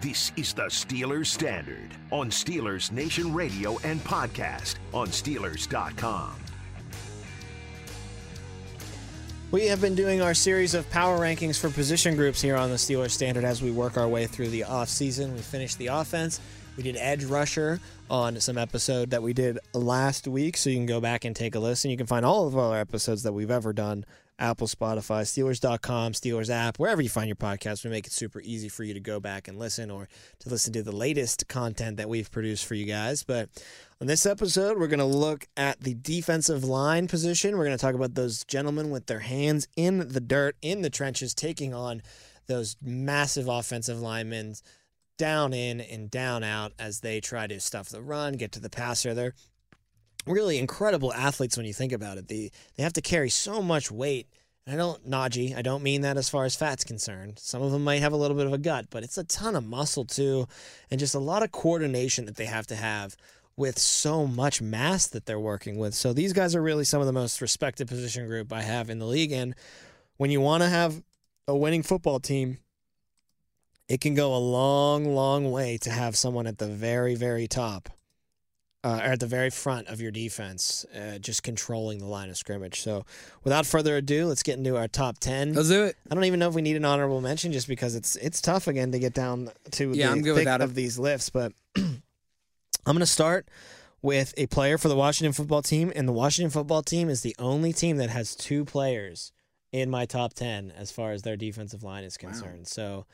This is the Steelers Standard on Steelers Nation Radio and podcast on Steelers.com. We have been doing our series of power rankings for position groups here on the Steelers Standard as we work our way through the offseason. We finished the offense. We did edge rusher on some episode that we did last week, so you can go back and take a listen. You can find all of our episodes that we've ever done Apple, Spotify, Steelers.com, Steelers app, wherever you find your podcast. We make it super easy for you to go back and listen or to listen to the latest content that we've produced for you guys. But on this episode, we're going to look at the defensive line position. We're going to talk about those gentlemen with their hands in the dirt, in the trenches, taking on those massive offensive linemen down in and down out as they try to stuff the run, get to the passer. They're really incredible athletes when you think about it. They they have to carry so much weight. And I don't Najee, I don't mean that as far as fat's concerned. Some of them might have a little bit of a gut, but it's a ton of muscle too, and just a lot of coordination that they have to have with so much mass that they're working with. So these guys are really some of the most respected position group I have in the league. And when you want to have a winning football team, it can go a long, long way to have someone at the very, very top uh, at the very front of your defense, uh, just controlling the line of scrimmage. So, without further ado, let's get into our top ten. Let's do it. I don't even know if we need an honorable mention, just because it's it's tough again to get down to Yeah, the I'm good thick of it. these lifts. But I'm going to start with a player for the Washington football team, and the Washington football team is the only team that has two players in my top ten as far as their defensive line is concerned. So,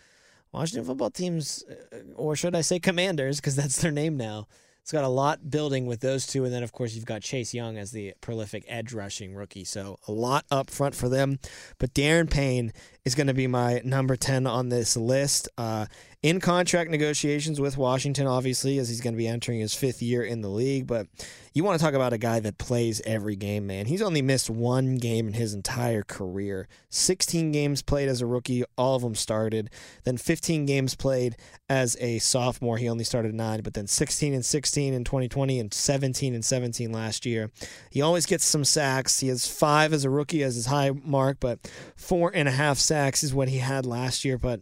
Washington football teams, uh, or should I say commanders, because that's their name now. It's got a lot building with those two. And then, of course, you've got Chase Young as the prolific edge rushing rookie. So a lot up front for them. But Daron Payne is going to be my number 10 on this list. Uh, in contract negotiations with Washington, obviously, as he's going to be entering his fifth year in the league. But you want to talk about a guy that plays every game, man. He's only missed one game in his entire career. 16 games played as a rookie, all of them started. Then 15 games played as a sophomore. He only started nine, but then 16 and 16 in 2020 and 17 and 17 last year. He always gets some sacks. He has five as a rookie as his high mark, but four and a half sacks is what he had last year. But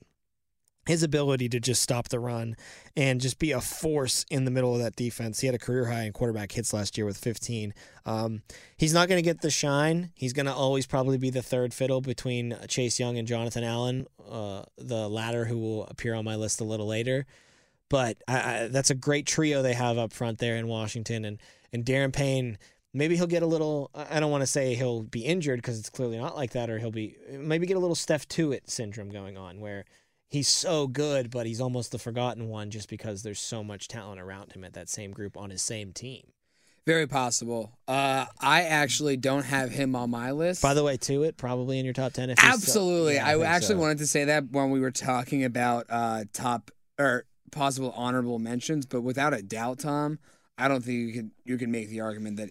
his ability to just stop the run and just be a force in the middle of that defense. He had a career high in quarterback hits last year with 15. Um, he's not going to get the shine. He's going to always probably be the third fiddle between Chase Young and Jonathan Allen, uh, the latter who will appear on my list a little later. But I, I, that's a great trio they have up front there in Washington. And, and Daron Payne, maybe he'll get a little, I don't want to say he'll be injured because it's clearly not like that, or he'll be, maybe get a little Steph Tuitt syndrome going on where he's so good, but he's almost the forgotten one just because there's so much talent around him at that same group on his same team. Very possible. Uh, I actually don't have him on my list. By the way, Tuitt probably in your top ten. If he's still- Absolutely. Yeah, I, think actually so. wanted to say that when we were talking about uh, top or possible honorable mentions, but without a doubt, Tom, I don't think you could you can make the argument that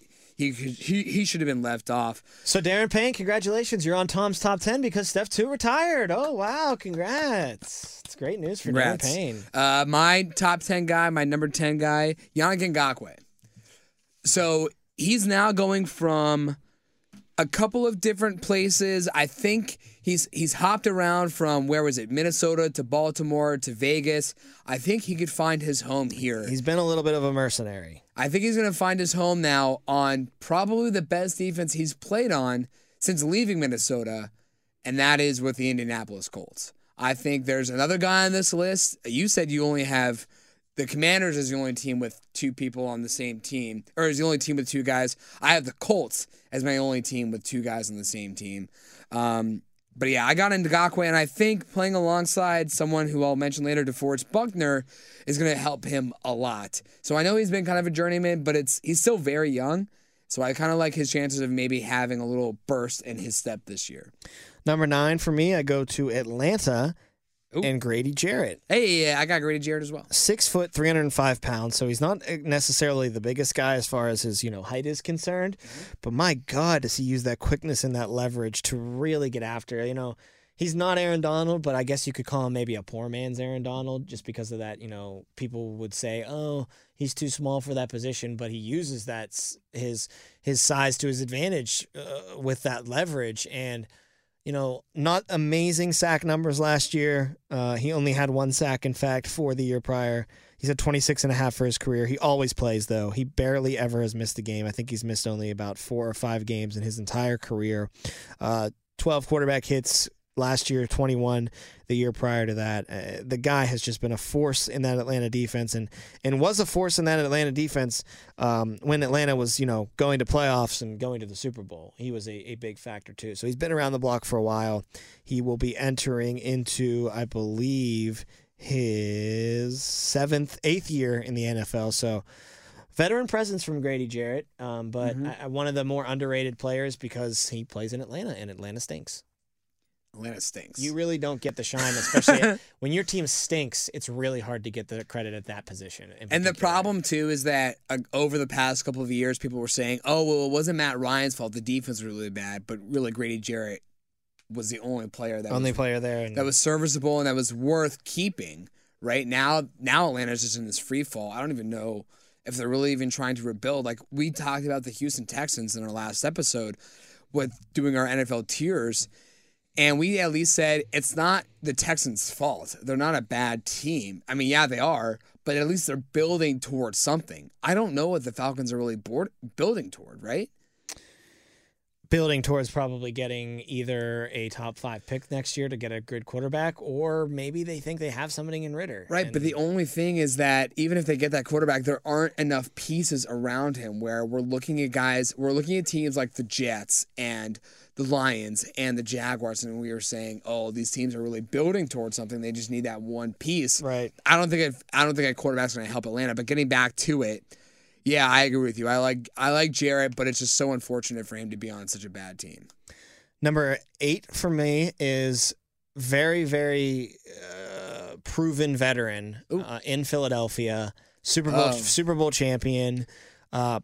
he he he should have been left off. So Daron Payne, congratulations! You're on Tom's top ten because Steph Tuitt retired. Oh wow, congrats! It's great news for Congrats. Daron Payne. Uh, my top 10 guy, my number 10 guy, Yannick Ngakoue. So he's now going from a couple of different places. I think he's he's hopped around from where was it, Minnesota to Baltimore to Vegas. I think he could find his home here. He's been a little bit of a mercenary. I think he's going to find his home now on probably the best defense he's played on since leaving Minnesota, and that is with the Indianapolis Colts. I think there's another guy on this list. You said you only have the Commanders is the only team with two people on the same team, or is the only team with two guys. I have the Colts as my only team with two guys on the same team. Um, but yeah, I got into Ngakoue, and I think playing alongside someone who I'll mention later, DeForest Buckner, is going to help him a lot. So I know he's been kind of a journeyman, but it's he's still very young. So I kind of like his chances of maybe having a little burst in his step this year. Number nine for me, I go to Atlanta Ooh. and Grady Jarrett. Hey, yeah, I got Grady Jarrett as well. Six foot, 305 pounds. So he's not necessarily the biggest guy as far as his, you know, height is concerned. But my God, does he use that quickness and that leverage to really get after? You know, he's not Aaron Donald, but I guess you could call him maybe a poor man's Aaron Donald just because of that. You know, people would say, oh, he's too small for that position, but he uses that his his size to his advantage uh, with that leverage and you know, not amazing sack numbers last year. Uh, he only had one sack, in fact, for the year prior. He's at 26 and a half for his career. He always plays, though. He barely ever has missed a game. I think he's missed only about four or five games in his entire career. Uh, 12 quarterback hits last year, 21 the year prior to that. Uh, the guy has just been a force in that Atlanta defense and, and was a force in that Atlanta defense um, when Atlanta was, you know, going to playoffs and going to the Super Bowl. He was a, a big factor too. So he's been around the block for a while. He will be entering into, I believe, his seventh, eighth year in the NFL. So veteran presence from Grady Jarrett, um, but I, one of the more underrated players because he plays in Atlanta and Atlanta stinks. Atlanta stinks. You really don't get the shine, especially when your team stinks. It's really hard to get the credit at that position. And the problem too is that uh, over the past couple of years, people were saying, "Oh, well, it wasn't Matt Ryan's fault. The defense was really bad." But really, Grady Jarrett was the only player that only was, player there, and that was serviceable and that was worth keeping. Right now, now Atlanta's just in this free fall. I don't even know if they're really even trying to rebuild. Like we talked about the Houston Texans in our last episode with doing our NFL tiers. And we at least said it's not the Texans' fault. They're not a bad team. I mean, yeah, they are, but at least they're building towards something. I don't know what the Falcons are really board, building toward, right? building towards probably getting either a top five pick next year to get a good quarterback, or maybe they think they have something in Ridder. Right, And but the only thing is that even if they get that quarterback, there aren't enough pieces around him where we're looking at guys, we're looking at teams like the Jets and the Lions and the Jaguars, and we were saying, oh, these teams are really building towards something. They just need that one piece. right. I don't think I don't think a quarterback's going to help Atlanta. But getting back to it, yeah, I agree with you. I like I like Jarrett, but it's just so unfortunate for him to be on such a bad team. Number eight for me is very, very uh, proven veteran uh, in Philadelphia, Super Bowl Oh. Super Bowl champion. Uh,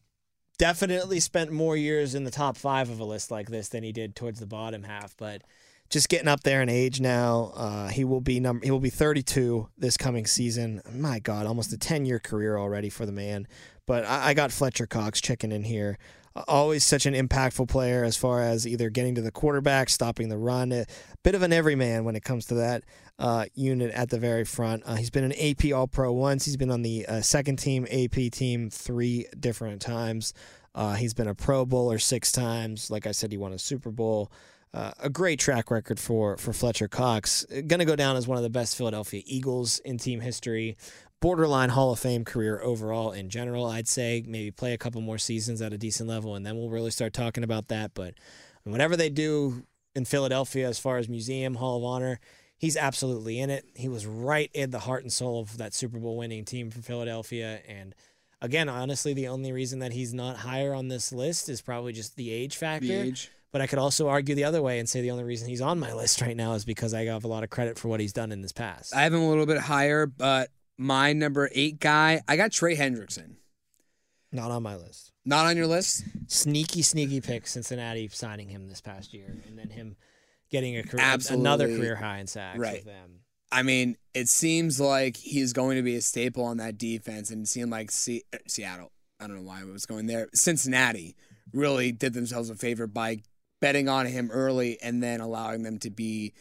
definitely spent more years in the top five of a list like this than he did towards the bottom half, but just getting up there in age now. Uh, he will be number. He will be 32 this coming season. My God, almost a 10 year career already for the man. But I, I got Fletcher Cox checking in here. Always such an impactful player as far as either getting to the quarterback, stopping the run. A bit of an everyman when it comes to that uh, unit at the very front. Uh, he's been an AP All Pro once. He's been on the uh, second team AP team three different times. Uh, he's been a Pro Bowler six times. Like I said, he won a Super Bowl. Uh, a great track record for for Fletcher Cox. Going to go down as one of the best Philadelphia Eagles in team history. Borderline Hall of Fame career overall in general, I'd say. Maybe play a couple more seasons at a decent level, and then we'll really start talking about that. But whatever they do in Philadelphia as far as museum, Hall of Honor, he's absolutely in it. He was right in the heart and soul of that Super Bowl winning team from Philadelphia. And again, honestly, the only reason that he's not higher on this list is probably just the age factor. The age. But I could also argue the other way and say the only reason he's on my list right now is because I have a lot of credit for what he's done in this past. I have him a little bit higher, but my number eight guy, I got Trey Hendrickson. Not on my list. Not on your list? Sneaky, sneaky pick Cincinnati signing him this past year, and then him getting a career, Absolutely. another career high in sacks Right. with them. I mean, it seems like he's going to be a staple on that defense, and it seemed like Se- uh, Seattle. I don't know why I was going there. Cincinnati really did themselves a favor by betting on him early and then allowing them to be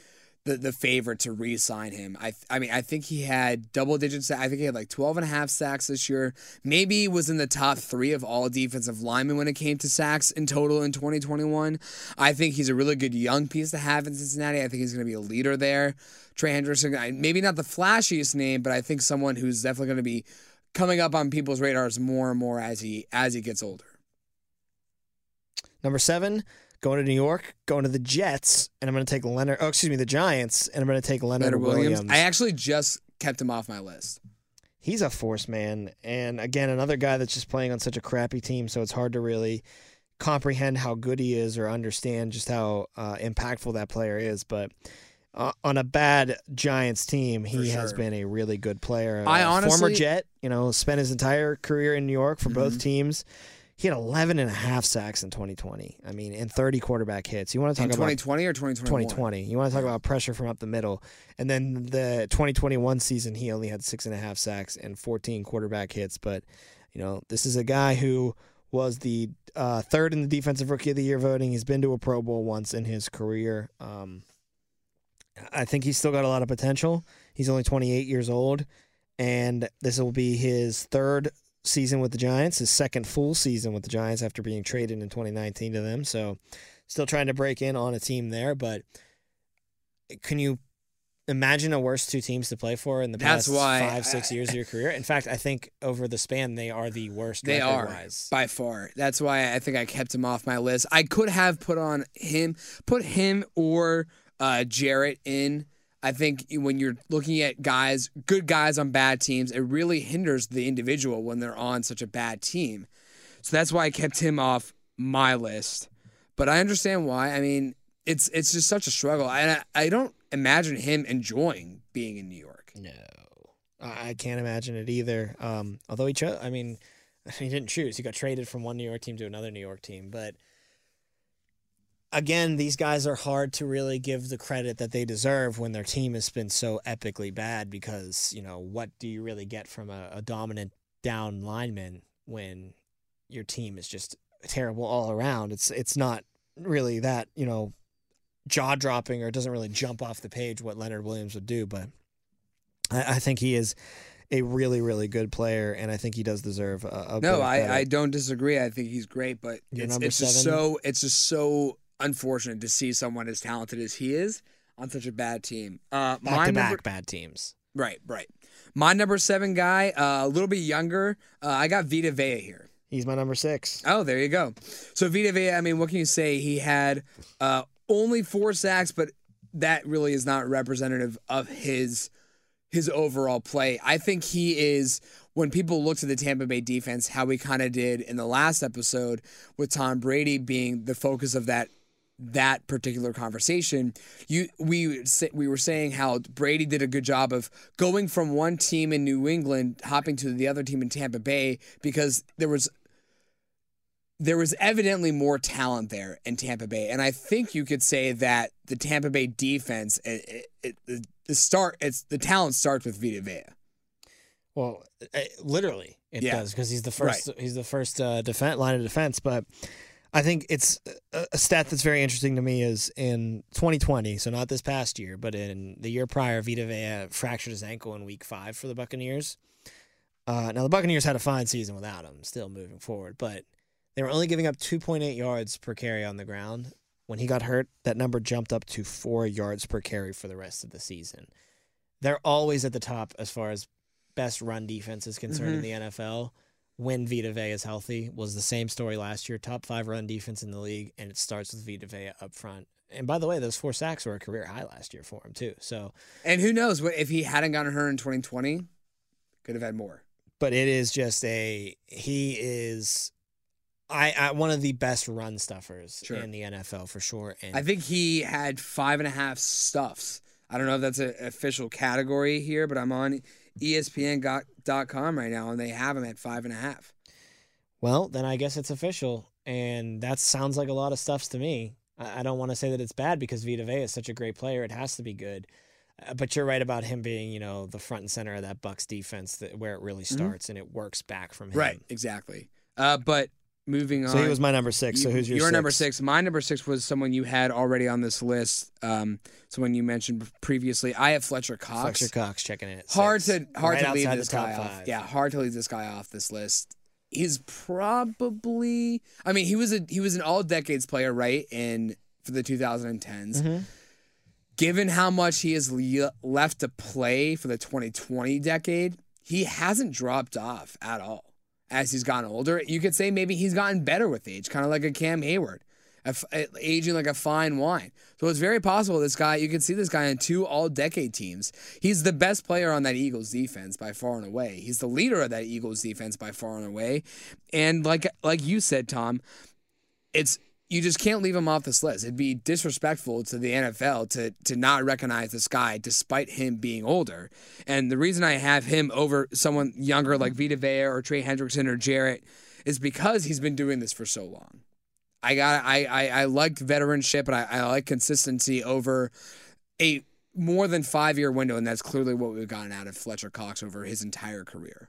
the the favorite to re-sign him. I I mean I think he had double digits. I think he had like 12 and a half sacks this year. Maybe was in the top three of all defensive linemen when it came to sacks in total in 2021. I think he's a really good young piece to have in Cincinnati. I think he's going to be a leader there. Trey Hendrickson, maybe not the flashiest name, but I think someone who's definitely going to be coming up on people's radars more and more as he as he gets older. Number seven, going to New York, going to the Jets, and I'm going to take Leonard. Oh, excuse me, the Giants, and I'm going to take Leonard, Leonard Williams. Williams. I actually just kept him off my list. He's a force man, and again, another guy that's just playing on such a crappy team, so it's hard to really comprehend how good he is or understand just how uh, impactful that player is. But uh, on a bad Giants team, he For has been a really good player. I Uh, honestly- former Jet, you know, spent his entire career in New York for Mm-hmm. both teams. He had 11 and a half sacks in 2020. I mean, and 30 quarterback hits. You want to In talk about 2020 or 2021? 2020. You want to talk about pressure from up the middle. And then the 2021 season, he only had six and a half sacks and 14 quarterback hits. But, you know, this is a guy who was the uh, third in the Defensive Rookie of the Year voting. He's been to a Pro Bowl once in his career. Um, I think he's still got a lot of potential. He's only 28 years old. And this will be his third season with the Giants, his second full season with the Giants after being traded in 2019 to them. So, still trying to break in on a team there, but can you imagine a worse two teams to play for in the That's past why five, six I- years of your career? In fact, I think over the span, they are the worst. They are record-wise. by far. That's why I think I kept him off my list. I could have put on him, put him or uh, Jarrett in. I think when you're looking at guys, good guys on bad teams, it really hinders the individual when they're on such a bad team. So that's why I kept him off my list. But I understand why. I mean, it's it's just such a struggle. And I, I don't imagine him enjoying being in New York. No, I can't imagine it either. Um, although he chose, I mean, he didn't choose. He got traded from one New York team to another New York team. But again, these guys are hard to really give the credit that they deserve when their team has been so epically bad. Because you know, what do you really get from a, a dominant down lineman when your team is just terrible all around? It's it's not really that you know jaw dropping or it doesn't really jump off the page what Leonard Williams would do, but I, I think he is a really, really good player, and I think he does deserve a, a No, I, I don't disagree. I think he's great, but Your it's, it's just so it's just so unfortunate to see someone as talented as he is on such a bad team. Uh, back my to number, back bad teams. right, right. My number seven guy, uh, a little bit younger. Uh, I got Vita Vea here. He's my number six. Oh, there you go. So Vita Vea, I mean, what can you say? He had uh, only four sacks, but that really is not representative of his his overall play. I think he is when people look to the Tampa Bay defense, how we kind of did in the last episode with Tom Brady being the focus of that that particular conversation. You we we were saying how Brady did a good job of going from one team in New England hopping to the other team in Tampa Bay because there was there was evidently more talent there in Tampa Bay, and I think you could say that the Tampa Bay defense, it, it, it, the start, it's the talent starts with Vita Vea. Well, uh, literally, it Yeah. does because he's the first. He's the first uh, defense line of defense. But I think it's a, stat that's very interesting to me is in 2020, so not this past year, but in the year prior, Vita Vea fractured his ankle in Week Five for the Buccaneers. Uh, now the Buccaneers had a fine season without him, still moving forward, but they were only giving up 2.8 yards per carry on the ground. When he got hurt, that number jumped up to four yards per carry for the rest of the season. They're always at the top as far as best run defense is concerned in the NFL. When Vita Vea is healthy, was the same story last year. Top five run defense in the league, and it starts with Vita Vea up front. And by the way, those four sacks were a career high last year for him too. So, And who knows what if he hadn't gotten hurt in 2020, could have had more. but it is just a he is, I, I one of the best run stuffers Sure. in the NFL for sure. And I think he had five and a half stuffs. I don't know if that's an official category here, but I'm on ESPN.com right now, and they have him at five and a half. Well, then I guess it's official, and that sounds like a lot of stuffs to me. I I don't want to say that it's bad because Vita Vea is such a great player; it has to be good. Uh, But you're right about him being, you know, the front and center of that Bucks defense, that where it really starts and it works back from him. Right, exactly. Uh, but moving on. So he was my number six. So who's your Your number six? six. My number six was someone you had already on this list. Um, someone you mentioned previously. I have Fletcher Cox. Fletcher Cox checking in. Hard six. to hard Right to leave this guy off. Yeah, hard to leave this guy off this list. He's probably. I mean, he was a he was an all decades player, right? In for the 2010s. Mm-hmm. Given how much he has le- left to play for the 2020 decade, he hasn't dropped off at all as he's gotten older. You could say maybe he's gotten better with age, kind of like a Cam Heyward, aging like a fine wine. So it's very possible this guy, you can see this guy in two all decade teams. He's the best player on that Eagles defense by far and away. He's the leader of that Eagles defense by far and away. And like like you said, Tom, it's you just can't leave him off this list. It'd be disrespectful to the NFL to to not recognize this guy despite him being older. And the reason I have him over someone younger like Vita Vea or Trey Hendrickson or Jarrett is because he's been doing this for so long. I got I I, I like veteranship and I, I like consistency over a more than five year window, and that's clearly what we've gotten out of Fletcher Cox over his entire career.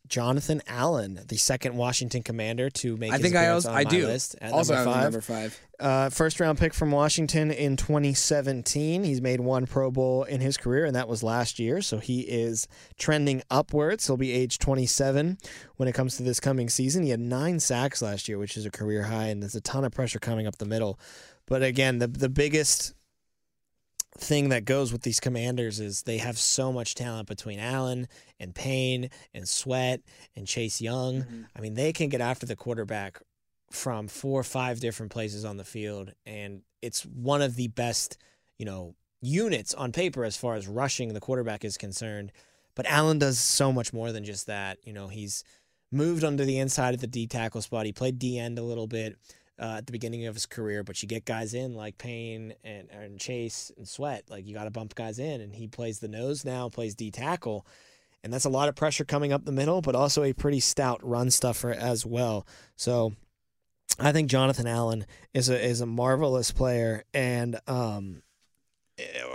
Jonathan Allen, the second Washington Commander to make. I his think I appearance also on I my do list at also have number five. number five. Uh, first round pick from Washington in 2017. He's made one Pro Bowl in his career, and that was last year. So he is trending upwards. He'll be age 27 when it comes to this coming season. He had nine sacks last year, which is a career high, and there's a ton of pressure coming up the middle. But again, the the biggest thing that goes with these commanders is they have so much talent between Allen and Payne and Sweat and Chase Young. Mm-hmm. I mean, they can get after the quarterback from four or five different places on the field, and it's one of the best, you know, units on paper as far as rushing the quarterback is concerned. But Allen does so much more than just that. You know, he's moved onto the inside of the D tackle spot. He played D end a little bit uh, at the beginning of his career, but you get guys in like Payne and, and Chase and Sweat. Like you got to bump guys in, and he plays the nose now, plays D tackle. And that's a lot of pressure coming up the middle, but also a pretty stout run stuffer as well. So I think Jonathan Allen is a is a marvelous player and um,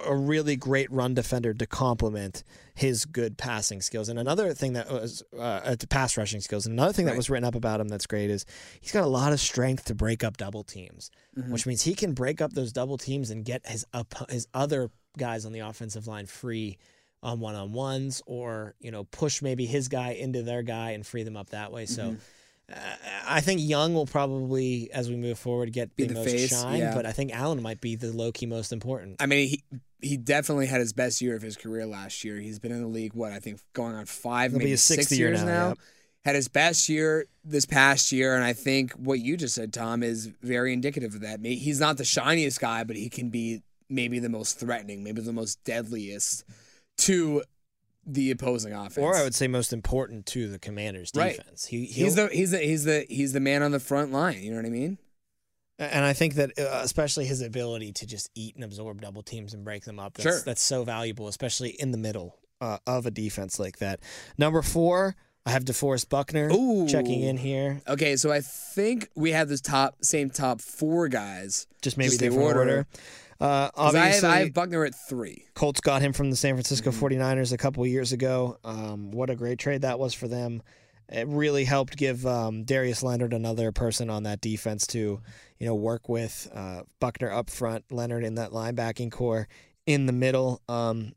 a really great run defender to complement his good passing skills. And another thing that was uh, uh, pass rushing skills. And another thing that was written up about him that's great is he's got a lot of strength to break up double teams, which means he can break up those double teams and get his up his other guys on the offensive line free on one on ones, or you know push maybe his guy into their guy and free them up that way. So. Uh, I think Young will probably, as we move forward, get Be the, the most face, shine, yeah. but I think Allen might be the low key most important. I mean, he he definitely had his best year of his career last year. He's been in the league what I think going on five, It'll maybe six year years now, now. yep. Had his best year this past year, and I think what you just said, Tom, is very indicative of that. He's not the shiniest guy, but he can be maybe the most threatening, maybe the most deadliest to the opposing offense. Or I would say most important to the Commanders' Right. defense. He, he's the he's the he's the he's the man on the front line. You know what I mean? and I think that uh, especially his ability to just eat and absorb double teams and break them up. That's, Sure. that's so valuable, especially in the middle uh, of a defense like that. Number four, I have DeForest Buckner Ooh. checking in here. Okay, so I think we have this top same top four guys. Just maybe Just the order. order. Uh, 'Cause I have, obviously, I have Buckner at three. Colts got him from the San Francisco Mm-hmm. 49ers a couple years ago. Um, what a great trade that was for them. It really helped give um, Darius Leonard another person on that defense to, you know, work with uh, Buckner up front, Leonard in that linebacking corps in the middle. Um,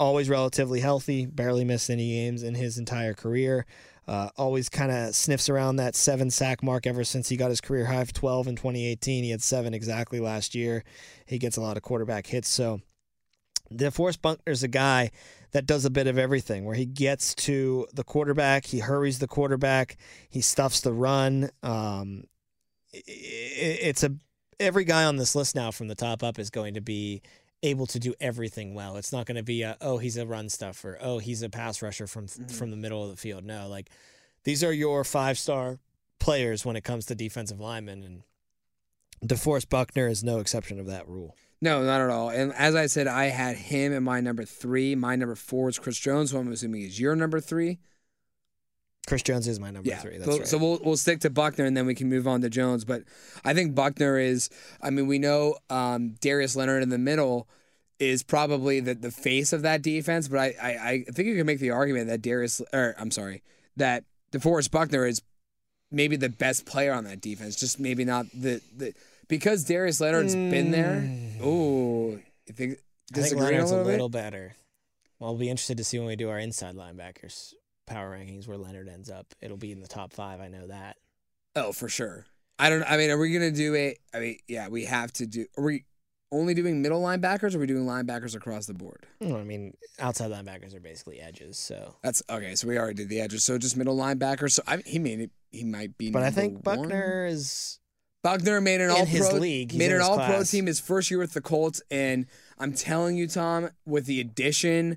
always relatively healthy, barely missed any games in his entire career. Uh, always kind of sniffs around that seven sack mark ever since he got his career high of 12 in 2018. He had seven exactly last year. He gets a lot of quarterback hits. So DeForest Buckner's a guy that does a bit of everything where he gets to the quarterback, he hurries the quarterback, he stuffs the run. Um, i- i- it's a every guy on this list now from the top up is going to be able to do everything well. It's not going to be a oh he's a run stuffer, oh he's a pass rusher from mm-hmm. from the middle of the field. No, like these are your five star players when it comes to defensive linemen, and DeForest Buckner is no exception of that rule. No, not at all. And as I said, I had him in my number three. My number four is Chris Jones, who I'm assuming is your number three. Chris Jones is my number yeah. three. That's so, right. so we'll we'll stick to Buckner and then we can move on to Jones. But I think Buckner is. I mean, we know um, Darius Leonard in the middle is probably the the face of that defense. But I I, I think you can make the argument that Darius or I'm sorry that DeForest Buckner is maybe the best player on that defense. Just maybe not the the because Darius Leonard's been there. Oh, you think I think Leonard's a a little, little bit? better. Well, I'll be interested to see when we do our inside linebackers power rankings where Leonard ends up. It'll be in the top five. I know that. Oh, for sure. I don't. I mean, are we gonna do it? I mean, yeah, we have to do. Are we only doing middle linebackers? or Are we doing linebackers across the board? I mean, outside linebackers are basically edges. So, That's okay. So we already did the edges. So just middle linebackers. So I, he it. He might be. but I think one. Buckner is Buckner made an in all his pro league. He's made an all pro team his first year with the Colts, and I'm telling you, Tom, with the addition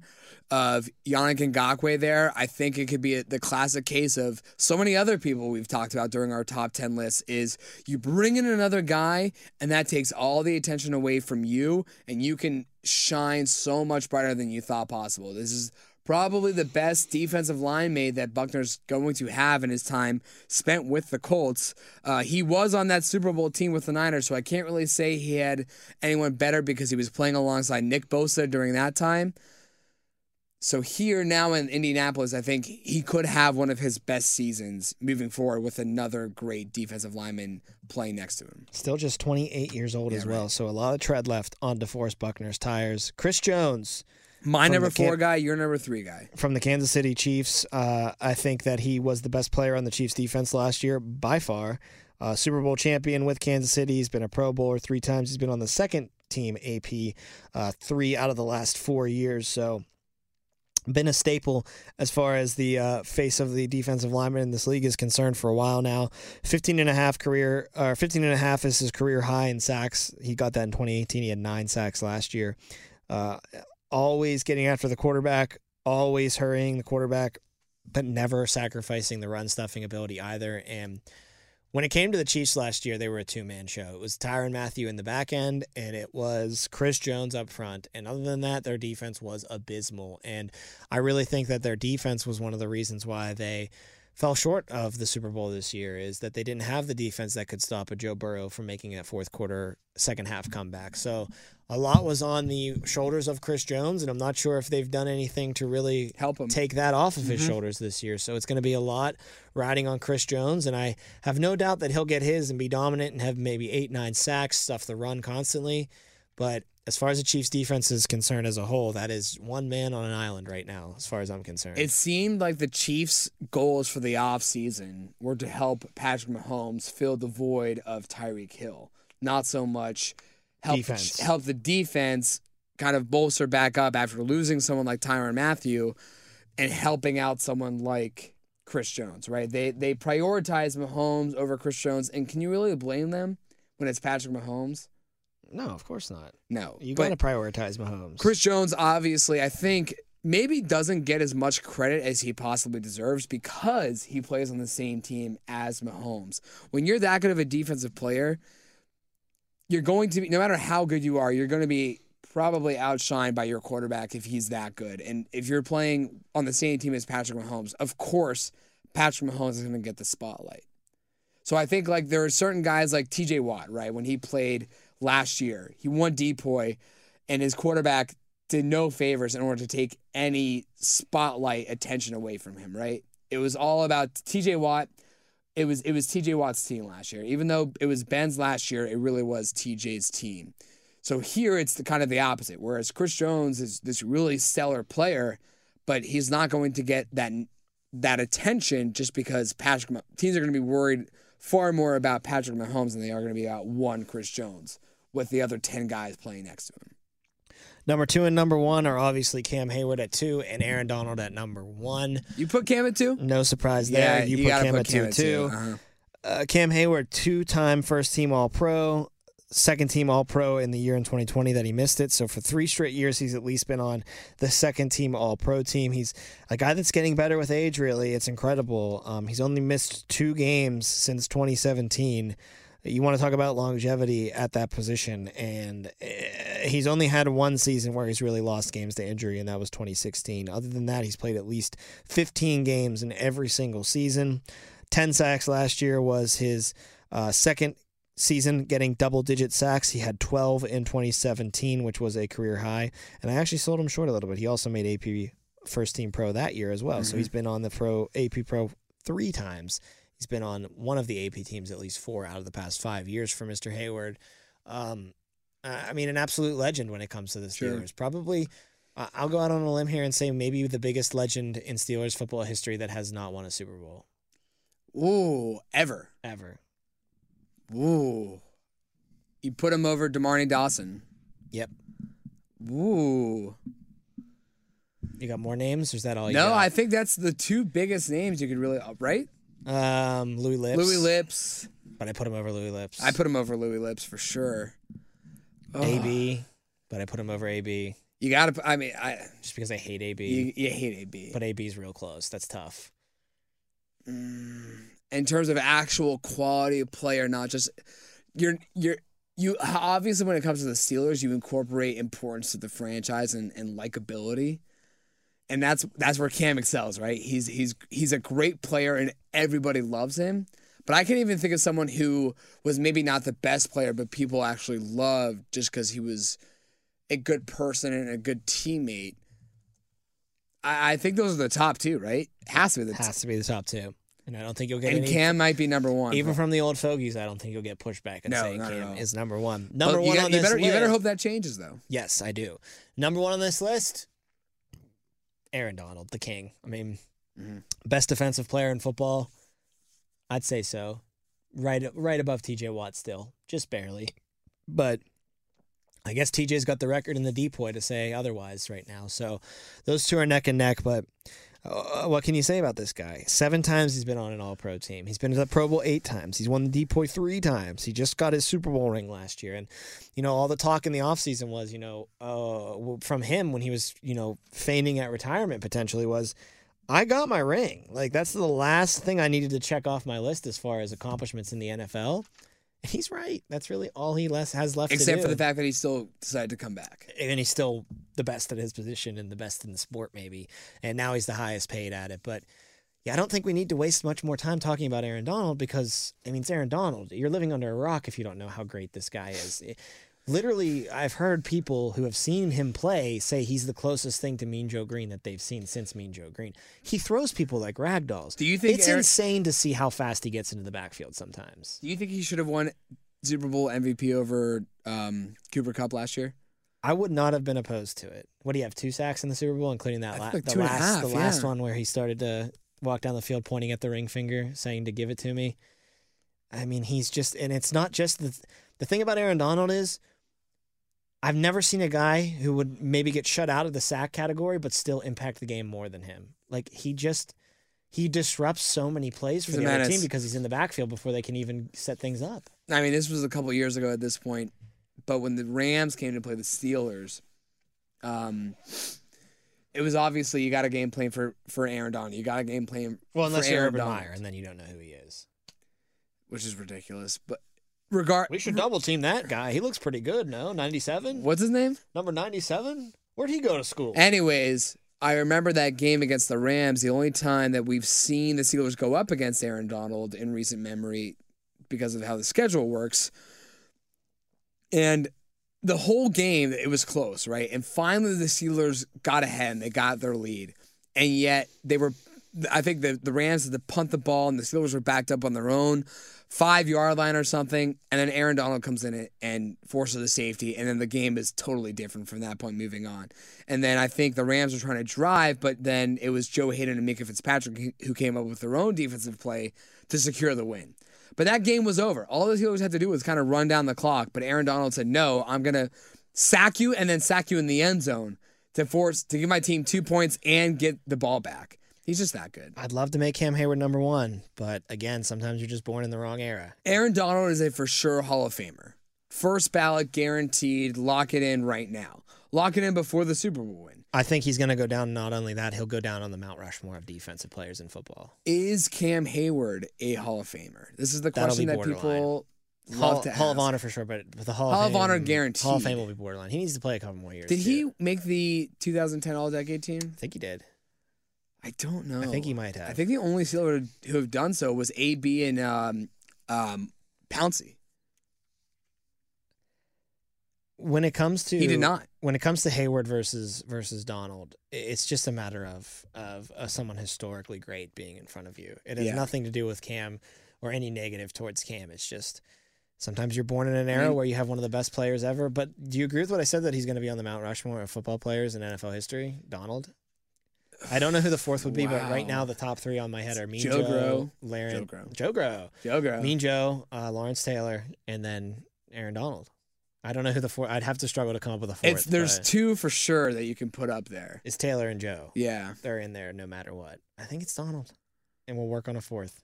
of Yannick Ngakoue there, I think it could be a, the classic case of so many other people we've talked about during our top ten list. Is you bring in another guy, and that takes all the attention away from you, and you can shine so much brighter than you thought possible. This is probably the best defensive line made that Buckner's going to have in his time spent with the Colts. Uh, he was on that Super Bowl team with the Niners, so I can't really say he had anyone better because he was playing alongside Nick Bosa during that time. So here now in Indianapolis, I think he could have one of his best seasons moving forward with another great defensive lineman playing next to him. still just 28 years old Yeah, as well. So a lot of tread left on DeForest Buckner's tires. Chris Jones My number the Can- four guy, your number three guy. from the Kansas City Chiefs. Uh, I think that he was the best player on the Chiefs defense last year by far. Uh, Super Bowl champion with Kansas City. He's been a Pro Bowler three times. He's been on the second team AP uh, three out of the last four years. So been a staple as far as the uh, face of the defensive lineman in this league is concerned for a while now. 15 and a half career or 15 and a half is his career high in sacks. He got that in 2018. He had nine sacks last year. Uh, always getting after the quarterback, always hurrying the quarterback, but never sacrificing the run stuffing ability either. And when it came to the Chiefs last year, they were a two man show. It was Tyrann Mathieu in the back end, and it was Chris Jones up front. And other than that, their defense was abysmal. And I really think that their defense was one of the reasons why they fell short of the Super Bowl this year is that they didn't have the defense that could stop a Joe Burrow from making that fourth quarter, second half comeback. So a lot was on the shoulders of Chris Jones, and I'm not sure if they've done anything to really Help him. take that off of his mm-hmm. shoulders this year. So it's going to be a lot riding on Chris Jones, and I have no doubt that he'll get his and be dominant and have maybe eight, nine sacks, stuff the run constantly. But as far as the Chiefs' defense is concerned as a whole, that is one man on an island right now, as far as I'm concerned. It seemed like the Chiefs' goals for the offseason were to help Patrick Mahomes fill the void of Tyreek Hill, not so much help Defense. help the defense kind of bolster back up after losing someone like Tyrann Mathieu and helping out someone like Chris Jones, right? They they prioritize Mahomes over Chris Jones, and can you really blame them when it's Patrick Mahomes? No, of course not. No, You got to prioritize Mahomes. Chris Jones, obviously, I think maybe doesn't get as much credit as he possibly deserves because he plays on the same team as Mahomes. When you're that good of a defensive player, you're going to be, no matter how good you are, you're going to be probably outshined by your quarterback if he's that good. And if you're playing on the same team as Patrick Mahomes, of course, Patrick Mahomes is going to get the spotlight. So I think like there are certain guys like TJ Watt, right? When he played last year. He won DPOY, and his quarterback did no favors in order to take any spotlight attention away from him. Right? It was all about T.J. Watt. It was it was T.J. Watt's team last year. Even though it was Ben's last year, it really was T.J.'s team. So here it's the kind of the opposite. Whereas Chris Jones is this really stellar player, but he's not going to get that that attention just because Patrick teams are going to be worried far more about Patrick Mahomes than they are going to be about one Chris Jones with the other 10 guys playing next to him. Number two and number one are obviously Cam Heyward at two and Aaron Donald at number one. You put Cam at two? No surprise there. Yeah, you, you put Cam put at Cam two too. Uh-huh. Uh, Cam Heyward, two-time first-team All-Pro, second-team All-Pro in the year in 2020 that he missed it. So for three straight years, he's at least been on the second-team All-Pro team. He's a guy that's getting better with age. Really, it's incredible. Um, he's only missed two games since 2017. You want to talk about longevity at that position, and eh, he's only had one season where he's really lost games to injury, and that was 2016. Other than that, he's played at least 15 games in every single season. 10 sacks last year was his uh, second season getting double digit sacks. He had 12 in 2017, which was a career high. And I actually sold him short a little bit. He also made AP first team pro that year as well. So he's been on the pro AP pro three times. He's been on one of the AP teams at least four out of the past five years for Mr. Heyward. Um, uh, I mean, an absolute legend when it comes to the Sure. Steelers. Probably, uh, I'll go out on a limb here and say maybe the biggest legend in Steelers football history that has not won a Super Bowl Ooh, ever. ever. Ooh. You put him over Dermontti Dawson. Yep. Ooh. You got more names? Or is that all you No, got? I think that's the two biggest names you could really, right? Um, Louis Lipps. Louis Lipps. But I put him over Louis Lipps. I put him over Louis Lipps for sure. Ugh. AB, but I put him over AB You got to, I mean, I just because I hate AB. you, you hate AB. but AB's real close. That's tough. in terms of actual quality of player, not just you're you're you obviously when it comes to the Steelers, you incorporate importance to the franchise and, and likability. And that's that's where Cam excels, right? He's he's he's a great player and everybody loves him. But I can't even think of someone who was maybe not the best player, but people actually loved just because he was a good person and a good teammate. I, I think those are the top two, right? Has to be the Has to be the top two, and I don't think you'll get and any. Cam might be number one. even from the old fogies, I don't think you'll get pushback and No, say Cam is number one. But Number you one got- on you this better, list. You better hope that changes though. Yes, I do. Number one on this list, Aaron Donald, the king. I mean, Mm-hmm. best defensive player in football. I'd say so. Right, right above T.J. Watt still, just barely. But I guess TJ's got the record in the DPOY to say otherwise right now. So those two are neck and neck. But uh, what can you say about this guy? Seven times he's been on an All Pro team. He's been to the Pro Bowl eight times. He's won the DPOY three times. He just got his Super Bowl ring last year. And you know, all the talk in the offseason was, you know, uh, from him when he was, you know, feigning at retirement potentially was. I got my ring. Like that's the last thing I needed to check off my list as far as accomplishments in the NFL. And he's right. That's really all he less has left to Except for the fact that he still decided to come back. and he's still the best at his position and the best in the sport, maybe. And now he's the highest paid at it. But yeah, I don't think we need to waste much more time talking about Aaron Donald because I mean, it's Aaron Donald. You're living under a rock if you don't know how great this guy is. It- literally, I've heard people who have seen him play say he's the closest thing to Mean Joe Greene that they've seen since Mean Joe Greene. He throws people like ragdolls. Do you think it's Aaron- insane to see how fast he gets into the backfield sometimes? Do you think he should have won Super Bowl MVP over um, Cooper Kupp last year? I would not have been opposed to it. What do you have? Two sacks in the Super Bowl, including that la- like the two and a last half, the last yeah. one where he started to walk down the field pointing at the ring finger, saying to give it to me. I mean, he's just, and it's not just the the thing about Aaron Donald is. I've never seen a guy who would maybe get shut out of the sack category, but still impact the game more than him. Like he just, he disrupts so many plays for He's the other team because he's in the backfield before they can even set things up. I mean, this was a couple years ago at this point, but when the Rams came to play the Steelers, um, it was obviously you got a game plan for for Aaron Donald. You got a game plan Well, unless for you're Aaron Urban Donald, Meyer, and then you don't know who he is. which is ridiculous. But regard, We should double team that guy. He looks pretty good, no? 97? what's his name? Number 97? Where'd he go to school? Anyways, I remember that game against the Rams. The only time that we've seen the Steelers go up against Aaron Donald in recent memory because of how the schedule works. And the whole game, it was close, right? And finally, the Steelers got ahead and they got their lead. And yet, they were, I think the, the Rams had to punt the ball and the Steelers were backed up on their own five yard line or something. And then Aaron Donald comes in and forces a safety. And then the game is totally different from that point moving on. And then I think the Rams were trying to drive, but then it was Joe Haden and Minkah Fitzpatrick who came up with their own defensive play to secure the win. But that game was over. All the Steelers had to do was kind of run down the clock. But Aaron Donald said, "No, I'm gonna sack you and then sack you in the end zone to force to give my team two points and get the ball back." He's just that good. I'd love to make Cam Heyward number one, but again, sometimes you're just born in the wrong era. Aaron Donald is a for sure Hall of Famer. First ballot guaranteed. Lock it in right now. Lock it in before the Super Bowl win. I think he's going to go down. Not only that, he'll go down on the Mount Rushmore of defensive players in football. Is Cam Heyward a Hall of Famer? This is the That'll question that people Hall, love to Hall of Honor for sure, but the Hall, Hall of Fame, Honor guaranteed. Hall of. Fame will be borderline. He needs to play a couple more years. Did he make the 2010 All Decade team? I think he did. I don't know. I think he might have. I think the only Steeler who have done so was AB and um, um, Pouncey. when it comes to He did not. When it comes to Heyward versus versus Donald, it's just a matter of of uh, someone historically great being in front of you. It has Yeah. nothing to do with Cam or any negative towards Cam. It's just sometimes you're born in an era mean- where you have one of the best players ever. But do you agree with what I said that he's going to be on the Mount Rushmore of football players in NFL history? Donald. I don't know who the fourth would be, but right now the top three on my head are Mean Joe Joe. Laren, Joe Grow. Joe Grow, Joe. Mean Joe, uh, Lawrence Taylor, and then Aaron Donald. I don't know who the fourth. I'd have to struggle to come up with a fourth. it's there's two for sure that you can put up there. It's Taylor and Joe. Yeah. They're in there no matter what. I think it's Donald, and we'll work on a fourth.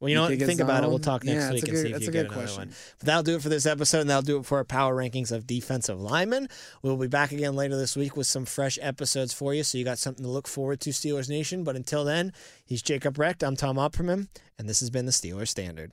Well, you, You know what? think about it. We'll talk next Yeah, week and good- see if you a get another question. one. But that'll do it for this episode, and that'll do it for our power rankings of defensive linemen. We'll be back again later this week with some fresh episodes for you, so you got something to look forward to, Steelers Nation. But until then, he's Jacob Recht. I'm Tom Opperman, and this has been the Steelers Standard.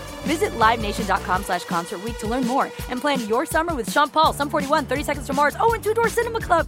Visit LiveNation.com slash Concert to learn more and plan your summer with Sean Paul, Sum 41, 30 Seconds to Mars, oh, and Two Door Cinema Club.